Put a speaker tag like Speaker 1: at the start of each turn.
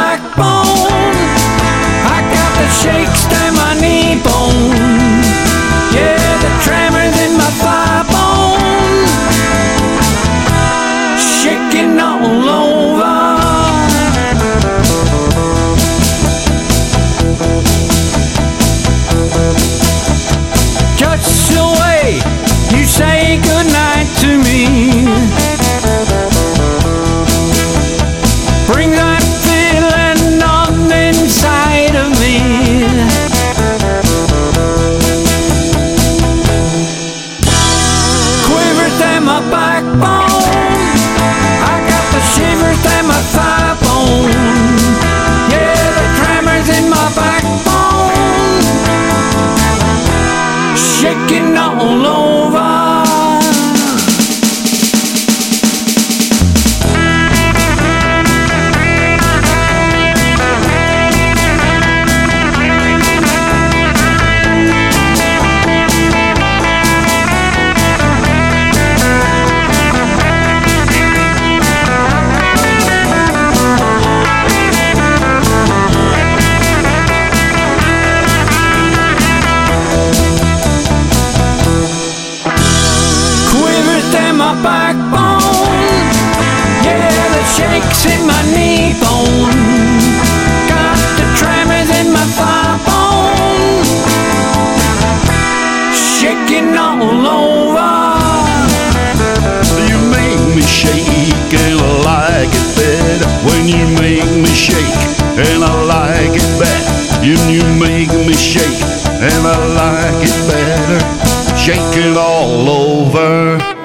Speaker 1: backbone. I got the shakes Shaking all over. Quivers down my backbone. Yeah, the shakes in my knee bone. Got the tremors in my thigh bone. Shaking all over.
Speaker 2: You make me shake and I like it better when you make me shake and I like it better. You, you make me shake and I like it better. Shake it all over.